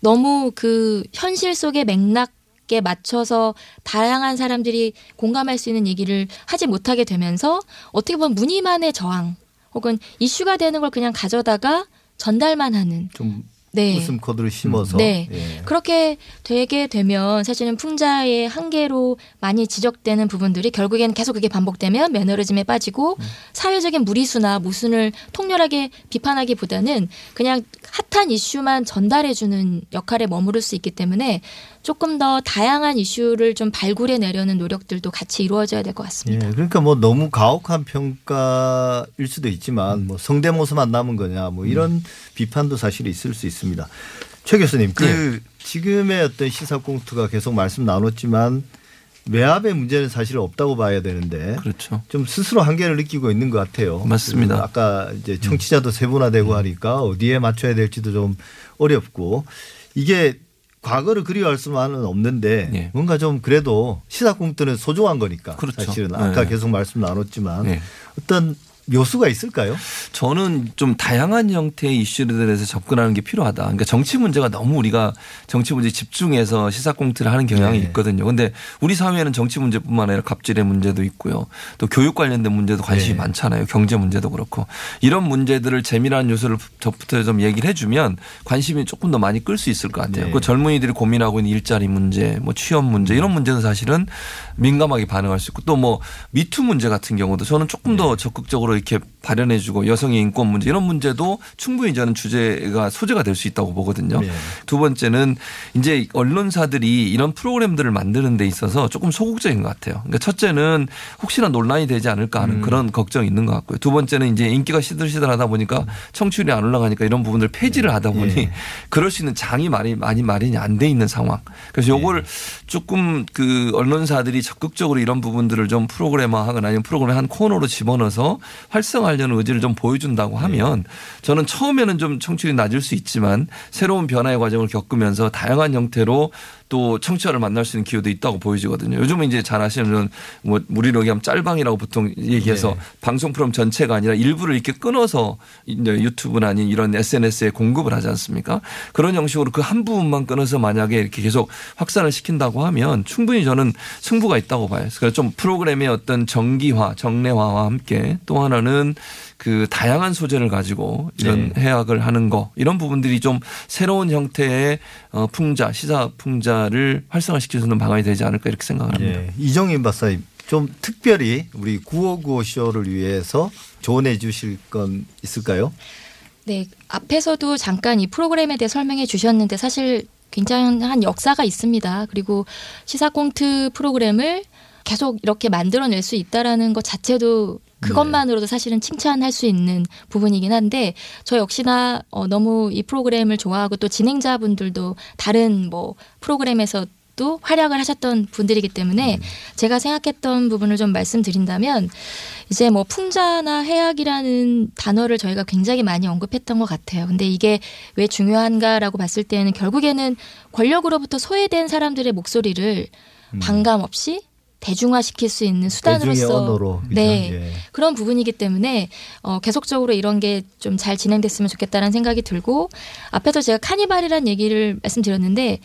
너무 그 현실 속의 맥락 에 맞춰서 다양한 사람들이 공감할 수 있는 얘기를 하지 못하게 되면서 어떻게 보면 무늬만의 저항 혹은 이슈가 되는 걸 그냥 가져다가 전달만 하는 좀 네. 웃음 코드를 심어서 네. 예. 그렇게 되게 되면 사실은 풍자의 한계로 많이 지적되는 부분들이 결국에는 계속 그게 반복되면 매너리즘에 빠지고 음. 사회적인 무리수나 모순을 통렬하게 비판하기보다는 그냥 핫한 이슈만 전달해 주는 역할에 머무를 수 있기 때문에 조금 더 다양한 이슈를 좀 발굴해 내려는 노력들도 같이 이루어져야 될 것 같습니다. 예, 그러니까 뭐 너무 가혹한 평가일 수도 있지만 뭐 성대모사만 남은 거냐 뭐 이런 비판도 사실 있을 수 있습니다. 최 교수님, 그 지금의 어떤 시사 꽁트가 계속 말씀 나눴지만 외압의 문제는 사실 없다고 봐야 되는데 그렇죠. 좀 스스로 한계를 느끼고 있는 것 같아요. 맞습니다. 그 아까 이제 청취자도 세분화되고 하니까 어디에 맞춰야 될지도 좀 어렵고 이게 과거를 그리워할 수만은 없는데 뭔가 좀 그래도 시사 꽁트는 소중한 거니까 사실은 아까 네. 계속 말씀 나눴지만 네. 어떤 묘수가 있을까요? 저는 좀 다양한 형태의 이슈들에서 접근하는 게 필요하다. 그러니까 정치 문제가 너무 우리가 정치 문제에 집중해서 시사 꽁트를 하는 경향이 네. 있거든요. 근데 우리 사회에는 정치 문제뿐만 아니라 갑질의 문제도 있고요. 또 교육 관련된 문제도 관심이 네. 많잖아요. 경제 문제도 그렇고. 이런 문제들을 재미난 요소를 저부터 좀 얘기를 해주면 관심이 조금 더 많이 끌 수 있을 것 같아요. 네. 그 젊은이들이 고민하고 있는 일자리 문제, 뭐 취업 문제 이런 문제는 사실은 민감하게 반응할 수 있고 또 뭐 미투 문제 같은 경우도 저는 조금 네. 더 적극적으로 이렇게 발현해주고 여성의 인권 문제 이런 문제도 충분히 저는 주제가 소재가 될 수 있다고 보거든요. 네. 두 번째는 이제 언론사들이 이런 프로그램들을 만드는 데 있어서 조금 소극적인 것 같아요. 그러니까 첫째는 혹시나 논란이 되지 않을까 하는 음. 그런 걱정이 있는 것 같고요. 두 번째는 이제 인기가 시들시들하다 보니까 청취율이 안 올라가니까 이런 부분들 폐지를 하다 보니 예. 그럴 수 있는 장이 많이 많이 마련이 안 돼 있는 상황. 그래서 요거를 조금 그 언론사들이 적극적으로 이런 부분들을 좀 프로그램화하거나 아니면 프로그램 한 코너로 집어넣어서 활성화하려는 의지를 좀 보여준다고 하면 저는 처음에는 좀 청취율이 낮을 수 있지만 새로운 변화의 과정을 겪으면서 다양한 형태로 또 청취자를 만날 수 있는 기회도 있다고 보여지거든요. 요즘은 이제 잘 아시는 뭐 우리로 얘기하면 짤방이라고 보통 얘기해서 방송 프로그램 전체가 아니라 일부를 이렇게 끊어서 이제 유튜브나 아닌 이런 SNS에 공급을 하지 않습니까? 그런 형식으로 그 한 부분만 끊어서 만약에 이렇게 계속 확산을 시킨다고 하면 충분히 저는 승부가 있다고 봐요. 그래서 좀 프로그램의 어떤 정기화, 정례화와 함께 또 하나는 그 다양한 소재를 가지고 이런 해악을 하는 거 이런 부분들이 좀 새로운 형태의 어, 풍자, 시사 풍자를 있는 방안이 되지 않을까 이렇게 생각을 합니다. 예. 이정인 박사님 좀 특별히 우리 9595 쇼를 위해서 조언해 주실 건 있을까요? 네, 앞에서도 잠깐 이 프로그램에 대해 설명해 주셨는데 사실 굉장한 역사가 있습니다. 그리고 시사 꽁트 프로그램을 계속 이렇게 만들어낼 수 있다라는 것 자체도 그것만으로도 사실은 칭찬할 수 있는 부분이긴 한데 저 역시나 어, 너무 이 프로그램을 좋아하고 또 진행자분들도 다른 뭐 프로그램에서도 활약을 하셨던 분들이기 때문에 제가 생각했던 부분을 좀 말씀드린다면 이제 뭐 풍자나 해악이라는 단어를 저희가 굉장히 많이 언급했던 것 같아요. 근데 이게 왜 중요한가라고 봤을 때는 결국에는 권력으로부터 소외된 사람들의 목소리를 반감 없이 대중화시킬 수 있는 수단으로서? 네 예. 그런 부분이기 때문에 어, 계속적으로 이런 게 좀 잘 진행됐으면 좋겠다는 생각이 들고 앞에서 제가 카니발이라는 얘기를 말씀드렸는데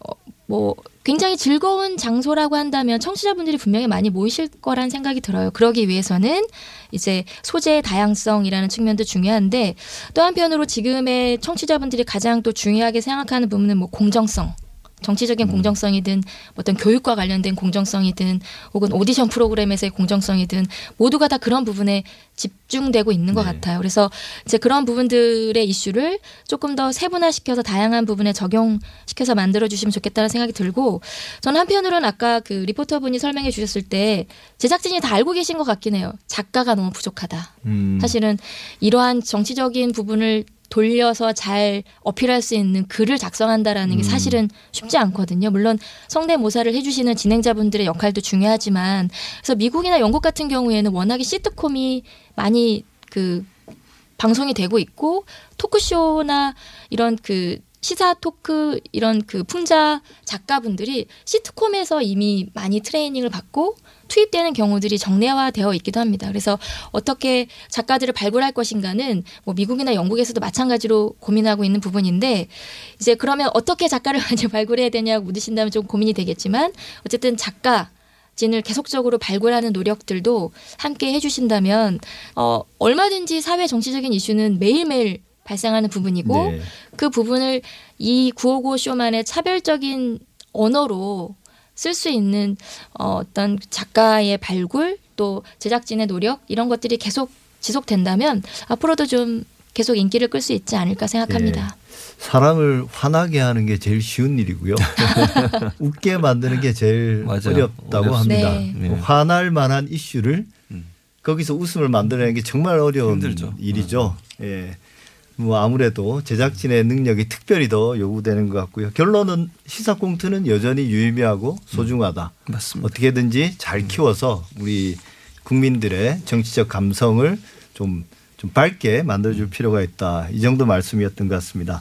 어, 뭐 굉장히 즐거운 장소라고 한다면 청취자분들이 분명히 많이 모이실 거란 생각이 들어요. 그러기 위해서는 이제 소재의 다양성이라는 측면도 중요한데 또 한편으로 지금의 청취자분들이 가장 또 중요하게 생각하는 부분은 뭐 공정성. 정치적인 공정성이든 어떤 교육과 관련된 공정성이든 혹은 오디션 프로그램에서의 공정성이든 모두가 다 그런 부분에 집중되고 있는 것 같아요. 그래서 이제 그런 부분들의 이슈를 조금 더 세분화시켜서 다양한 부분에 적용시켜서 만들어 주시면 좋겠다는 생각이 들고 저는 한편으로는 아까 그 리포터분이 설명해 주셨을 때 제작진이 다 알고 계신 것 같긴 해요. 작가가 너무 부족하다. 음. 사실은 이러한 정치적인 부분을 돌려서 잘 어필할 수 있는 글을 작성한다라는 게 사실은 쉽지 않거든요. 물론 성대모사를 해주시는 진행자분들의 역할도 중요하지만 그래서 미국이나 영국 같은 경우에는 워낙에 시트콤이 많이 그 방송이 되고 있고 토크쇼나 이런 그 시사 토크 이런 그 풍자 작가분들이 시트콤에서 이미 많이 트레이닝을 받고 투입되는 경우들이 정례화되어 있기도 합니다. 그래서 어떻게 작가들을 발굴할 것인가는 뭐 미국이나 영국에서도 마찬가지로 고민하고 있는 부분인데 이제 그러면 어떻게 작가를 발굴해야 되냐고 묻으신다면 좀 고민이 되겠지만 어쨌든 작가 진을 계속적으로 발굴하는 노력들도 함께 해주신다면 어 얼마든지 사회 정치적인 이슈는 매일매일 발생하는 부분이고 네. 그 부분을 이 955 쇼만의 차별적인 언어로 쓸 수 있는 어, 어떤 작가의 발굴 또 제작진의 노력 이런 것들이 계속 지속된다면 앞으로도 좀 계속 인기를 끌 수 있지 않을까 생각합니다. 사람을 화나게 하는 게 제일 쉬운 일이고요. 웃게 만드는 게 제일 어렵다고 어렵습니다. 합니다. 네. 네. 화날 만한 이슈를 거기서 웃음을 만들어내는 게 정말 어려운 힘들죠. 일이죠. 예. 뭐 아무래도 제작진의 능력이 특별히 더 요구되는 것 같고요. 결론은 시사 꽁트는 여전히 유의미하고 소중하다. 맞습니다. 어떻게든지 잘 키워서 우리 국민들의 정치적 감성을 좀, 좀 밝게 만들어줄 필요가 있다. 이 정도 말씀이었던 것 같습니다.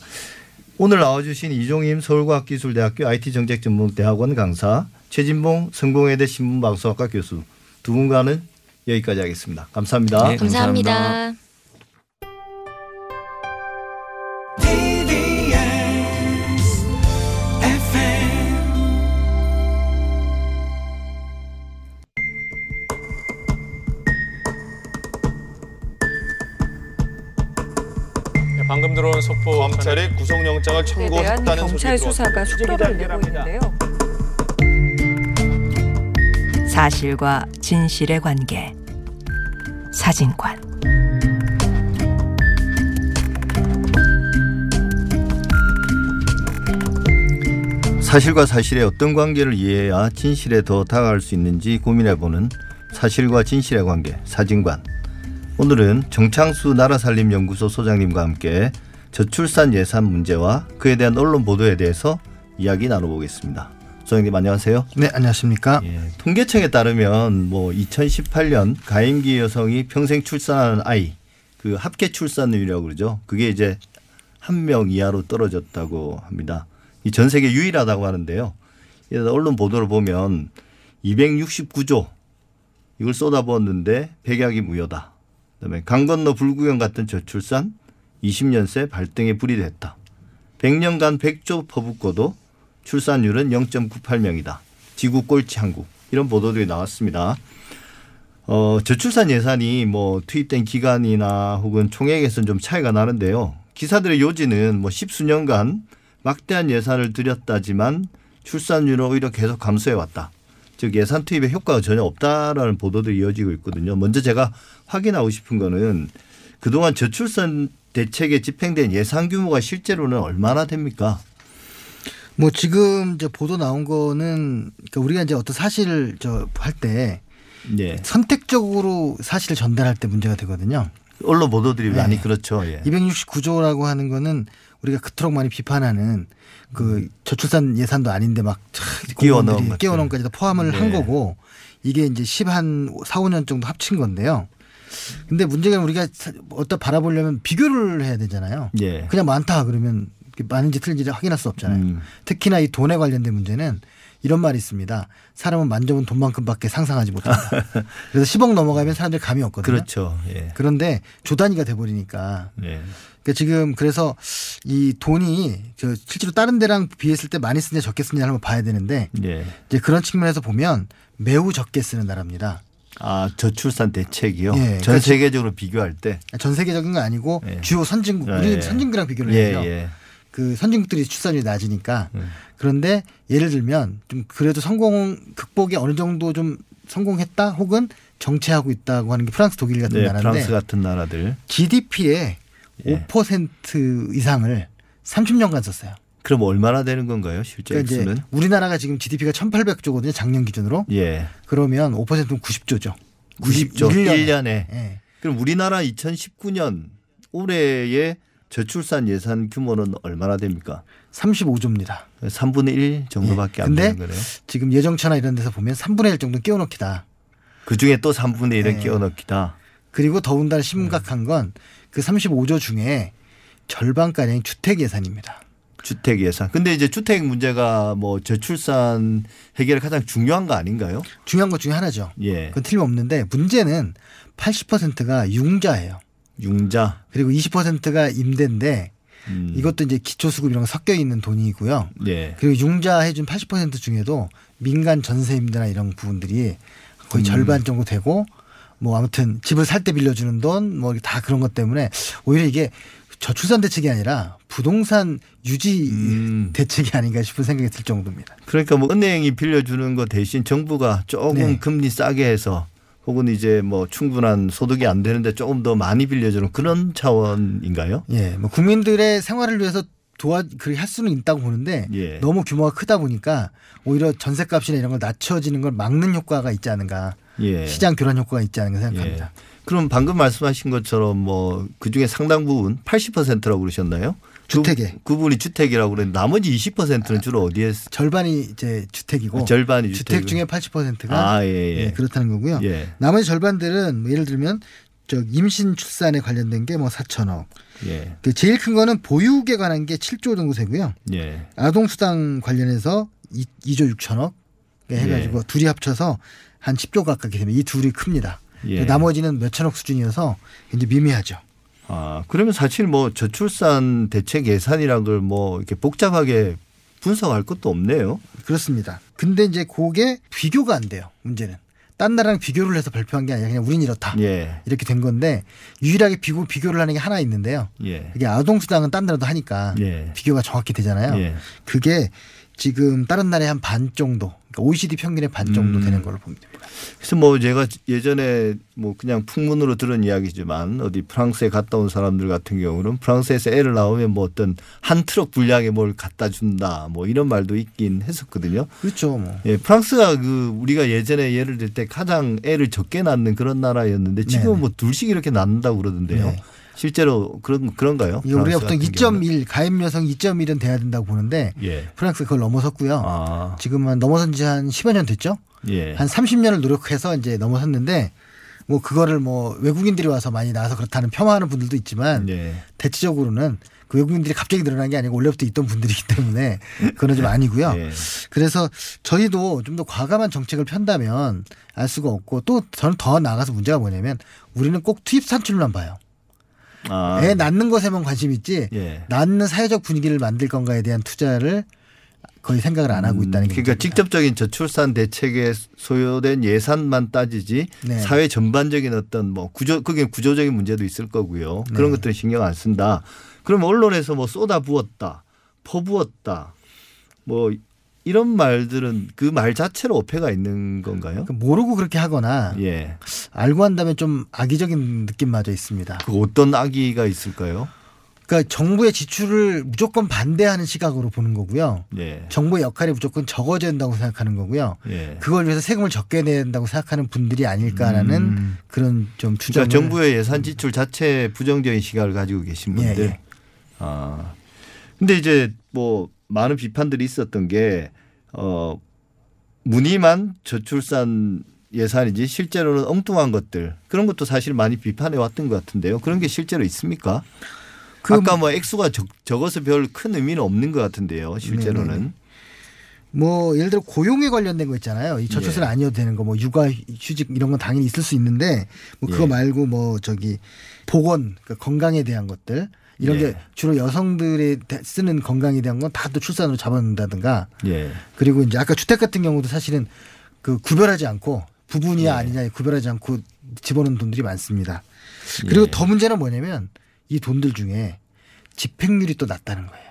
오늘 나와주신 이종임 서울과학기술대학교 IT정책전문대학원 강사 최진봉 성공회대 신문방송학과 교수 두 분과는 여기까지 하겠습니다. 감사합니다. 네, 감사합니다. 방금 영장을 대한 청구했다는 경찰 소식이 수사가 속도를 내고 있는데요. 사실과 진실의 관계 사진관 사실과 사실의 어떤 관계를 이해해야 진실에 더 다가갈 수 있는지 고민해보는 사실과 진실의 관계 사진관. 오늘은 정창수 나라살림연구소 소장님과 함께 저출산 예산 문제와 그에 대한 언론 보도에 대해서 이야기 나눠보겠습니다. 소장님 안녕하세요. 네, 안녕하십니까? 예, 통계청에 따르면 뭐 2018년 가임기 여성이 평생 출산하는 아이 그 합계 출산율이라고 그러죠. 그게 이제 한 명 이하로 떨어졌다고 합니다. 이 전 세계 유일하다고 하는데요. 이 언론 보도를 보면 269조 이걸 쏟아부었는데 백약이 무효다. 그다음에 강 건너 불구경 같은 저출산 20년 새 발등에 불이 됐다. 100년간 100조 퍼붓고도 출산율은 0.98명이다. 지구 꼴찌 한국 이런 보도들이 나왔습니다. 어, 저출산 예산이 뭐 투입된 기간이나 혹은 총액에서는 좀 차이가 나는데요. 기사들의 요지는 뭐 십수년간 막대한 예산을 들였다지만 출산율은 오히려 계속 감소해 왔다. 즉 예산 투입에 효과가 전혀 없다라는 보도들이 이어지고 있거든요. 먼저 제가 확인하고 싶은 거는 그동안 저출산 대책에 집행된 예산 규모가 실제로는 얼마나 됩니까? 뭐 지금 이제 보도 나온 거는 그러니까 우리가 이제 어떤 사실을 저 할때 예. 선택적으로 사실을 전달할 때 문제가 되거든요. 언론 보도들이 네. 많이 그렇죠. 예. 269조라고 하는 거는 우리가 그토록 많이 비판하는 그 저출산 예산도 아닌데 막 끼워 넣은 공무원들이 것들. 끼워 넣은 까지도 포함을 한 네. 거고 이게 이제 10한 4, 5년 정도 합친 건데요. 근데 문제가 우리가 사- 어디다 바라보려면 비교를 해야 되잖아요. 예. 그냥 많다 그러면 많은지 틀린지 확인할 수 없잖아요. 음. 특히나 이 돈에 관련된 문제는 이런 말이 있습니다. 사람은 만져본 돈만큼밖에 상상하지 못한다. 그래서 10억 넘어가면 사람들이 감이 없거든요. 그렇죠. 예. 그런데 조 단위가 돼버리니까. 예. 그러니까 지금 그래서 이 돈이 저 실제로 다른 데랑 비했을 때 많이 쓰냐 적게 쓰냐 한번 봐야 되는데 예. 이제 그런 측면에서 보면 매우 적게 쓰는 나라입니다. 아 저출산 대책이요. 예, 전 그러니까 세계적으로 비교할 때. 전 세계적인 거 아니고 주요 선진국 우리 예. 선진국이랑 비교를 예, 해요. 예. 그 선진국들이 출산율이 낮으니까 그런데 예를 들면 좀 그래도 성공 극복에 어느 정도 좀 성공했다 혹은 정체하고 있다고 하는 게 프랑스 독일 같은 네, 나라인데 프랑스 같은 나라들. GDP의 예. 5% 이상을 30년간 썼어요. 그럼 얼마나 되는 건가요? 실제 그러니까 액수는? 우리나라가 지금 GDP가 1,800조거든요. 작년 기준으로. 예. 그러면 5%는 90조죠. 90조 1년에. 1년에. 예. 그럼 우리나라 2019년 올해의 저출산 예산 규모는 얼마나 됩니까? 35조입니다. 3분의 1 정도밖에 안 근데 되는 거네요. 지금 예정처나 이런 데서 보면 3분의 1 정도 끼워 넣기다. 그 중에 또 3분의 1은 네. 끼워 넣기다. 그리고 더군다나 심각한 건 그 35조 중에 절반가량이 주택 예산입니다. 주택 예산. 근데 이제 주택 문제가 뭐 저출산 해결에 가장 중요한 거 아닌가요? 중요한 것 중에 하나죠. 예. 그건 틀림없는데 문제는 80%가 융자예요. 융자. 그리고 20%가 임대인데 음. 이것도 이제 기초수급 이런 거 섞여 있는 돈이고요. 예. 그리고 융자 해준 80% 중에도 민간 전세 임대나 이런 부분들이 거의 음. 절반 정도 되고 뭐 아무튼 집을 살 때 빌려주는 돈 뭐 다 그런 것 때문에 오히려 이게 저출산 대책이 아니라 부동산 유지 음. 대책이 아닌가 싶은 생각이 들 정도입니다. 그러니까 뭐 은행이 빌려주는 거 대신 정부가 조금 네. 금리 싸게 해서 혹은 이제 뭐 충분한 소득이 안 되는데 조금 더 많이 빌려주는 그런 차원인가요? 예, 뭐 국민들의 생활을 위해서 도와 그렇게 할 수는 있다고 보는데 예. 너무 규모가 크다 보니까 오히려 전세값이나 이런 걸 낮춰지는 걸 막는 효과가 있지 않은가 예. 시장 교란 효과가 있지 않은가 생각합니다. 그럼 방금 말씀하신 것처럼 뭐 그중에 상당 부분 80%라고 그러셨나요? 주택에. 그, 부분이 주택이라고 그랬는데 나머지 20%는 주로 어디에 쓰- 절반이 이제 주택이고 아, 절반이 주택. 중에 80%가 아, 예, 예. 그렇다는 거고요. 예. 나머지 절반들은 뭐 예를 들면 저 임신 출산에 관련된 게 뭐 4천억. 예. 그 제일 큰 거는 보육에 관한 게 7조 정도 되고요. 예. 아동 수당 관련해서 2, 2조 6천억 해 가지고 둘이 합쳐서 한 10조 가깝게 되면 이 둘이 큽니다. 예. 나머지는 몇 천억 수준이어서 이제 미미하죠. 아, 그러면 사실 뭐 저출산 대책 예산이란 걸뭐 이렇게 복잡하게 분석할 것도 없네요. 그렇습니다. 근데 이제 그게 비교가 안 돼요. 문제는. 딴 나라랑 비교를 해서 발표한 게 아니라 그냥 우린 이렇다. 예. 이렇게 된 건데 유일하게 비교, 비교를 하는 게 하나 있는데요. 예. 이게 아동수당은 딴 나라도 하니까 예. 비교가 정확히 되잖아요. 예. 그게 지금 다른 나라의 한 반 정도, 그러니까 OECD 평균의 반 정도 음. 되는 걸로 봅니다. 그래서 뭐 제가 예전에 뭐 그냥 풍문으로 들은 이야기지만 어디 프랑스에 갔다 온 사람들 같은 경우는 프랑스에서 애를 낳으면 뭐 어떤 한 트럭 분량의 뭘 갖다 준다 뭐 이런 말도 있긴 했었거든요. 그렇죠. 뭐. 예, 프랑스가 그 우리가 예전에 예를 들 때 가장 애를 적게 낳는 그런 나라였는데 지금 네네. 뭐 둘씩 이렇게 낳는다고 그러던데요. 네. 실제로 그런 그런가요? 이게 우리가 보통 같은 경우는? 2.1 가입 여성 2.1은 돼야 된다고 보는데 예. 프랑스 그걸 넘어섰고요. 아. 지금은 넘어선 지 한 10여 년 됐죠. 예. 한 30년을 노력해서 이제 넘어섰는데 뭐 그거를 뭐 외국인들이 와서 많이 나와서 그렇다는 폄하하는 분들도 있지만 예. 대체적으로는 그 외국인들이 갑자기 늘어난 게 아니고 원래부터 있던 분들이기 때문에 그건 좀 아니고요. 예. 그래서 저희도 좀 더 과감한 정책을 편다면 알 수가 없고 또 저는 더 나가서 문제가 뭐냐면 우리는 꼭 투입 산출만 봐요. 아. 애 낳는 것에만 관심 있지 예. 낳는 사회적 분위기를 만들 건가에 대한 투자를 거의 생각을 안 하고 있다는 게 그러니까 직접적인 저출산 대책에 소요된 예산만 따지지 네. 사회 전반적인 어떤 뭐 구조 그게 구조적인 문제도 있을 거고요. 그런 네. 것들은 신경 안 쓴다. 그럼 언론에서 뭐 쏟아 부었다, 퍼부었다, 뭐 이런 말들은 그 말 자체로 어폐가 있는 건가요? 모르고 그렇게 하거나 예. 알고 한다면 좀 악의적인 느낌마저 있습니다. 그 어떤 악의가 있을까요? 그러니까 정부의 지출을 무조건 반대하는 시각으로 보는 거고요. 예. 정부의 역할이 무조건 적어져야 된다고 생각하는 거고요. 예. 그걸 위해서 세금을 적게 내야 된다고 생각하는 분들이 아닐까라는 음. 그런 좀 추정을 그러니까 정부의 예산 지출 자체 부정적인 시각을 가지고 계신 예, 분들. 예. 아. 근데 이제 뭐 많은 비판들이 있었던 게 어, 무늬만 저출산 예산이지 실제로는 엉뚱한 것들 그런 것도 사실 많이 비판해 왔던 것 같은데요. 그런 게 실제로 있습니까? 아까 뭐 액수가 적, 적어서 별 큰 의미는 없는 것 같은데요. 실제로는. 네네. 뭐 예를 들어 고용에 관련된 거 있잖아요. 이 저출산 예. 아니어도 되는 거 뭐 육아 휴직 이런 건 당연히 있을 수 있는데 뭐 그거 예. 말고 뭐 저기 보건 그러니까 건강에 대한 것들 이런 예. 게 주로 여성들이 대- 쓰는 건강에 대한 건 다 또 출산으로 잡아놓는다든가 예. 그리고 이제 아까 주택 같은 경우도 사실은 그 구별하지 않고 부분이야 예. 아니냐 구별하지 않고 집어넣는 돈들이 많습니다. 그리고 예. 더 문제는 뭐냐면 이 돈들 중에 집행률이 또 낮다는 거예요.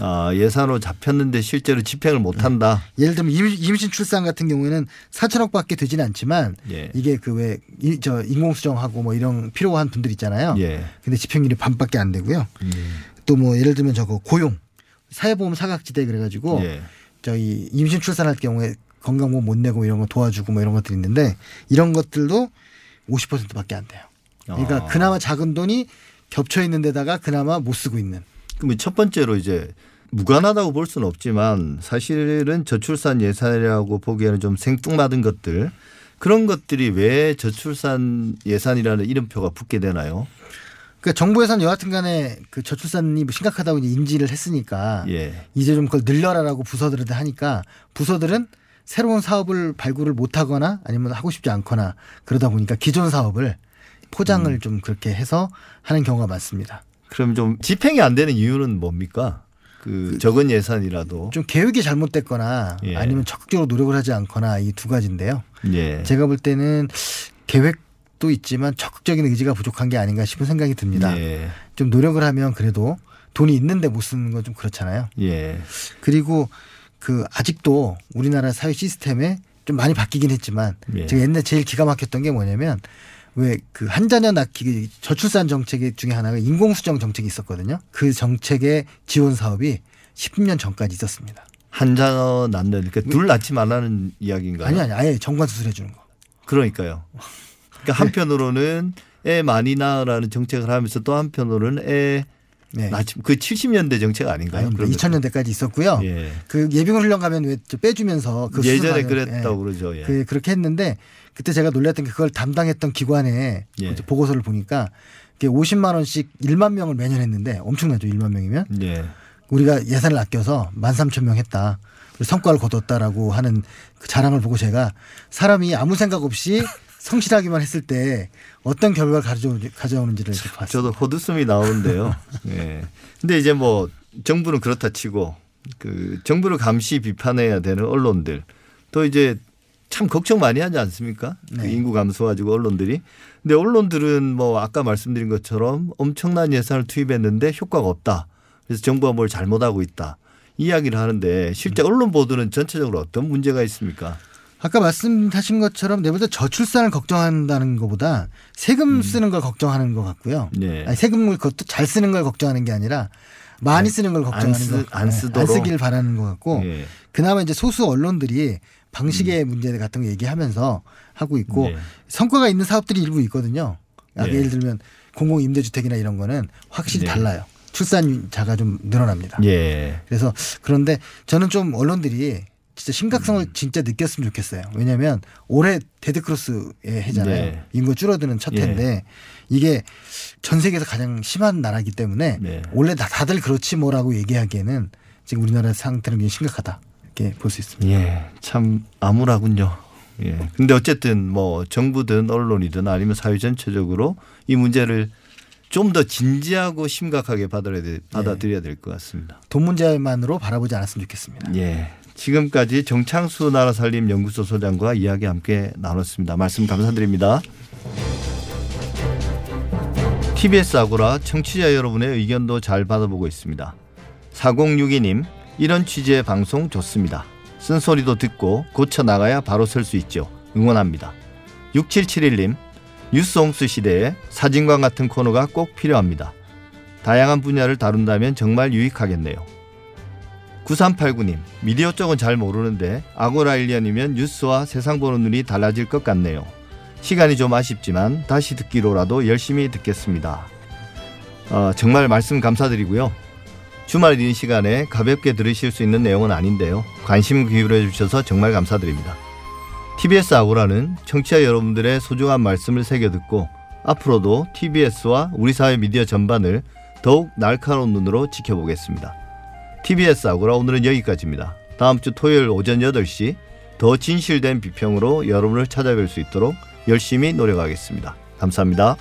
아, 예산으로 잡혔는데 실제로 집행을 못 한다. 예를 들면 임- 임신 출산 같은 경우에는 4천억밖에 되지는 않지만 예. 이게 그 왜 저 인공수정하고 뭐 이런 필요한 분들 있잖아요. 예. 근데 집행률이 반밖에 안 되고요. 또뭐 예를 들면 저거 고용 사회보험 사각지대 그래가지고 예. 저희 임신 출산할 경우에 건강보험 못 내고 이런 거 도와주고 뭐 이런 것들이 있는데 이런 것들도 50%밖에 안 돼요. 그러니까 아. 그나마 작은 돈이 겹쳐 있는 데다가 그나마 못 쓰고 있는. 그러면 첫 번째로 이제 무관하다고 볼 수는 없지만 사실은 저출산 예산이라고 보기에는 좀 생뚱맞은 것들 그런 것들이 왜 저출산 예산이라는 이름표가 붙게 되나요? 그러니까 정부에서는 여하튼 간에 그 저출산이 심각하다고 이제 인지를 했으니까 예. 이제 좀 그걸 늘려라라고 부서들한테 하니까 부서들은 새로운 사업을 발굴을 못 하거나 아니면 하고 싶지 않거나 그러다 보니까 기존 사업을 포장을 음. 좀 그렇게 해서 하는 경우가 많습니다. 그럼 좀 집행이 안 되는 이유는 뭡니까? 그 적은 예산이라도 좀 계획이 잘못됐거나 예. 아니면 적극적으로 노력을 하지 않거나 이 두 가지인데요. 예. 제가 볼 때는 계획도 있지만 적극적인 의지가 부족한 게 아닌가 싶은 생각이 듭니다. 예. 좀 노력을 하면 그래도 돈이 있는데 못 쓰는 건 좀 그렇잖아요. 예. 그리고 그 아직도 우리나라 사회 시스템에 좀 많이 바뀌긴 했지만 예. 제가 옛날 제일 기가 막혔던 게 뭐냐면 왜 그 한자녀 낳기 저출산 정책 중에 하나가 인공수정 정책이 있었거든요. 그 정책의 지원 사업이 10년 전까지 있었습니다. 한자 낳는 그러니까 둘 낳지 말라는 이야기인가요? 아니 아니 아예 정관 수술해 주는 거. 그러니까요. 그러니까 한편으로는 애 많이 낳으라는 정책을 하면서 또 한편으로는 애 낳지 그 70년대 정책 아닌가요? 아니, 그런 것도? 2000년대까지 있었고요. 예. 그 예비군 훈련 가면 왜 빼주면서 그 예전에 그랬다고 예. 그러죠. 예. 그 그렇게 했는데 그때 제가 놀랐던 게 그걸 담당했던 기관의 예. 보고서를 보니까 이게 50만 원씩 1만 명을 매년 했는데 엄청나죠. 1만 명이면 예. 우리가 예산을 아껴서 13,000명 했다. 그리고 성과를 거뒀다라고 하는 그 자랑을 보고 제가 사람이 아무 생각 없이 성실하기만 했을 때 어떤 결과를 가져오, 가져오는지를 봤어요. 저도 호두숨이 나오는데요. 예. 근데 이제 뭐 정부는 그렇다 치고 그 정부를 감시 비판해야 되는 언론들 또 이제 참 걱정 많이 하지 않습니까? 그 네. 인구 감소 가지고 언론들이. 근데 언론들은 뭐 아까 말씀드린 것처럼 엄청난 예산을 투입했는데 효과가 없다. 그래서 정부가 뭘 잘못하고 있다. 이야기를 하는데 실제 음. 언론 보도는 전체적으로 어떤 문제가 있습니까? 아까 말씀하신 것처럼 내부터 저출산을 걱정한다는 것보다 세금 쓰는 걸 걱정하는 것 같고요. 음. 네. 아니, 세금을 그것도 잘 쓰는 걸 걱정하는 게 아니라 많이 쓰는 걸 걱정하는 안 쓰- 거, 안 네, 쓰도록. 안 쓰길 바라는 것 같고 예. 그나마 이제 소수 언론들이 방식의 문제 같은 거 얘기하면서 하고 있고 음. 네. 성과가 있는 사업들이 일부 있거든요. 아, 네. 예를 들면 공공 임대주택이나 이런 거는 확실히 네. 달라요. 출산자가 좀 늘어납니다. 예. 그래서 그런데 저는 좀 언론들이 진짜 심각성을 음. 진짜 느꼈으면 좋겠어요. 왜냐하면 올해 데드크로스의 해잖아요. 네. 인구 줄어드는 첫 해인데 이게 전 세계에서 가장 심한 나라이기 때문에 네. 원래 다 다들 그렇지 뭐라고 얘기하기에는 지금 우리나라 상태는 굉장히 심각하다 이렇게 볼 수 있습니다. 예, 참 암울하군요. 예. 근데 어쨌든 뭐 정부든 언론이든 아니면 사회 전체적으로 이 문제를 좀 더 진지하고 심각하게 받아들여야, 돼- 받아들여야 될것 같습니다. 돈 문제만으로 바라보지 않았으면 좋겠습니다. 예. 지금까지 정창수 나라살림 연구소 소장과 이야기 함께 나눴습니다. 말씀 감사드립니다. TBS 아고라 청취자 여러분의 의견도 잘 받아보고 있습니다. 4062님, 이런 취지의 방송 좋습니다. 쓴소리도 듣고 고쳐 나가야 바로 설 수 있죠. 응원합니다. 6771님, 뉴스 홈스 시대에 사진관 같은 코너가 꼭 필요합니다. 다양한 분야를 다룬다면 정말 유익하겠네요. 9389님, 미디어 쪽은 잘 모르는데 아고라 1년이면 뉴스와 세상 보는 눈이 달라질 것 같네요. 시간이 좀 아쉽지만 다시 듣기로라도 열심히 듣겠습니다. 어, 정말 말씀 감사드리고요. 주말 인 시간에 가볍게 들으실 수 있는 내용은 아닌데요. 관심 기울여 주셔서 정말 감사드립니다. TBS 아고라는 청취자 여러분들의 소중한 말씀을 새겨 듣고 앞으로도 TBS와 우리 사회 미디어 전반을 더욱 날카로운 눈으로 지켜보겠습니다. TBS 아고라 오늘은 여기까지입니다. 다음 주 토요일 오전 8시 더 진실된 비평으로 여러분을 찾아뵐 수 있도록 열심히 노력하겠습니다. 감사합니다.